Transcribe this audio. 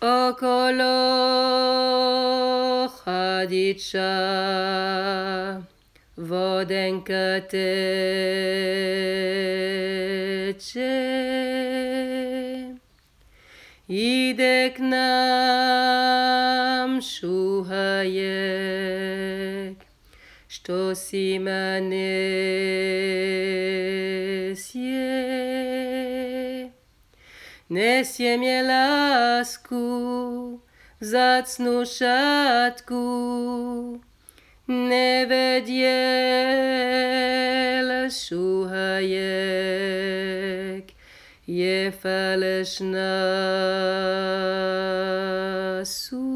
okolo chadiča vodenka teče. Ide k nám šuhajek, što si nesie. Nesie mnie lasku w zacną szatku. Niewiele szuchajek je faleszna su.